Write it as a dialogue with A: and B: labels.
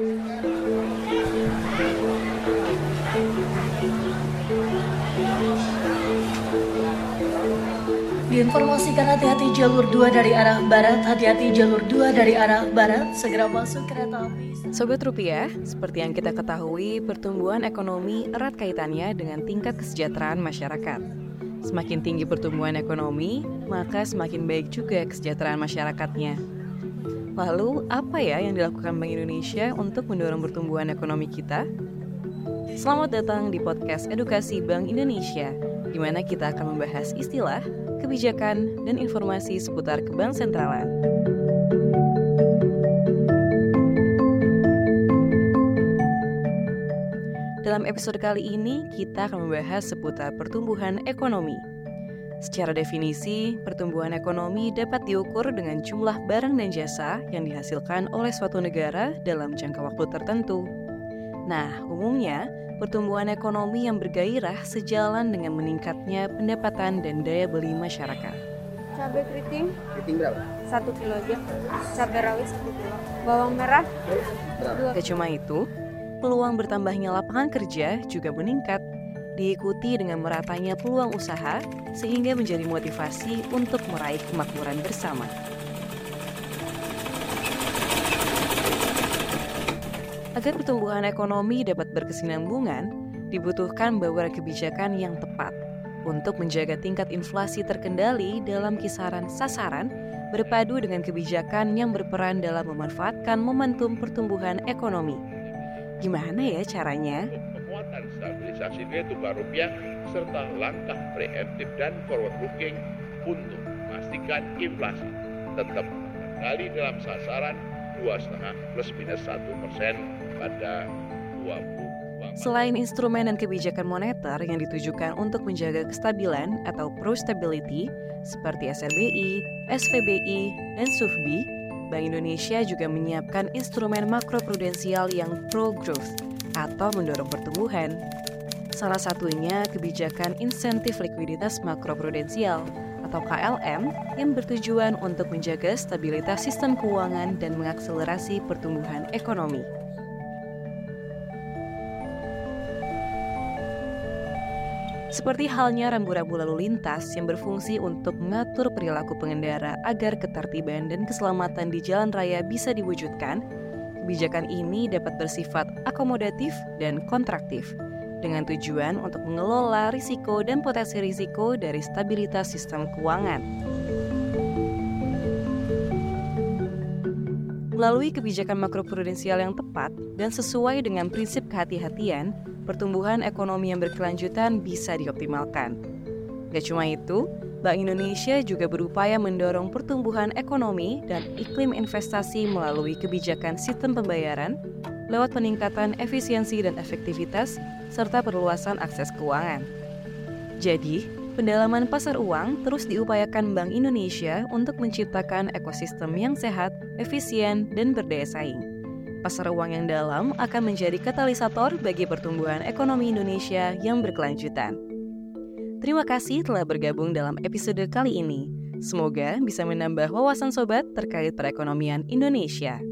A: Diinformasikan hati-hati jalur 2 dari arah barat, hati-hati jalur 2 dari arah barat, segera masuk kereta api.
B: Sobat rupiah, seperti yang kita ketahui, pertumbuhan ekonomi erat kaitannya dengan tingkat kesejahteraan masyarakat. Semakin tinggi pertumbuhan ekonomi, maka semakin baik juga kesejahteraan masyarakatnya. Lalu, apa ya yang dilakukan Bank Indonesia untuk mendorong pertumbuhan ekonomi kita? Selamat datang di podcast Edukasi Bank Indonesia, di mana kita akan membahas istilah kebijakan, dan informasi seputar kebang sentralan. Dalam episode kali ini, kita akan membahas seputar pertumbuhan ekonomi. Secara definisi, pertumbuhan ekonomi dapat diukur dengan jumlah barang dan jasa yang dihasilkan oleh suatu negara dalam jangka waktu tertentu. Nah, umumnya pertumbuhan ekonomi yang bergairah sejalan dengan meningkatnya pendapatan dan daya beli masyarakat.
C: Cabai keriting?
D: Keriting berapa?
C: Satu kilo aja. Cabai rawit satu kilo. Bawang merah?
B: Dua. Gak cuma itu, peluang bertambahnya lapangan kerja juga meningkat, diikuti dengan meratanya peluang usaha sehingga menjadi motivasi untuk meraih kemakmuran bersama. Agar pertumbuhan ekonomi dapat berkesinambungan, dibutuhkan bauran kebijakan yang tepat untuk menjaga tingkat inflasi terkendali dalam kisaran sasaran berpadu dengan kebijakan yang berperan dalam memanfaatkan momentum pertumbuhan ekonomi. Gimana ya caranya?
E: Penguatan stabilisasi nilai tukar rupiah serta langkah preemptif dan forward looking untuk memastikan inflasi tetap terkendali dalam sasaran 2,5 plus minus 1 persen pada 20
B: Selain instrumen dan kebijakan moneter yang ditujukan untuk menjaga kestabilan atau pro-stability seperti SRBI, SVBI, dan SUFBI, Bank Indonesia juga menyiapkan instrumen makroprudensial yang pro-growth atau mendorong pertumbuhan. Salah satunya kebijakan insentif likuiditas makroprudensial atau KLM yang bertujuan untuk menjaga stabilitas sistem keuangan dan mengakselerasi pertumbuhan ekonomi. Seperti halnya rambu-rambu lalu lintas yang berfungsi untuk mengatur perilaku pengendara agar ketertiban dan keselamatan di jalan raya bisa diwujudkan, kebijakan ini dapat bersifat akomodatif dan kontraktif dengan tujuan untuk mengelola risiko dan potensi risiko dari stabilitas sistem keuangan. Melalui kebijakan makroprudensial yang tepat dan sesuai dengan prinsip kehati-hatian, pertumbuhan ekonomi yang berkelanjutan bisa dioptimalkan. Gak cuma itu, Bank Indonesia juga berupaya mendorong pertumbuhan ekonomi dan iklim investasi melalui kebijakan sistem pembayaran lewat peningkatan efisiensi dan efektivitas serta perluasan akses keuangan. Jadi, pendalaman pasar uang terus diupayakan Bank Indonesia untuk menciptakan ekosistem yang sehat, efisien, dan berdaya saing. Pasar uang yang dalam akan menjadi katalisator bagi pertumbuhan ekonomi Indonesia yang berkelanjutan. Terima kasih telah bergabung dalam episode kali ini. Semoga bisa menambah wawasan sobat terkait perekonomian Indonesia.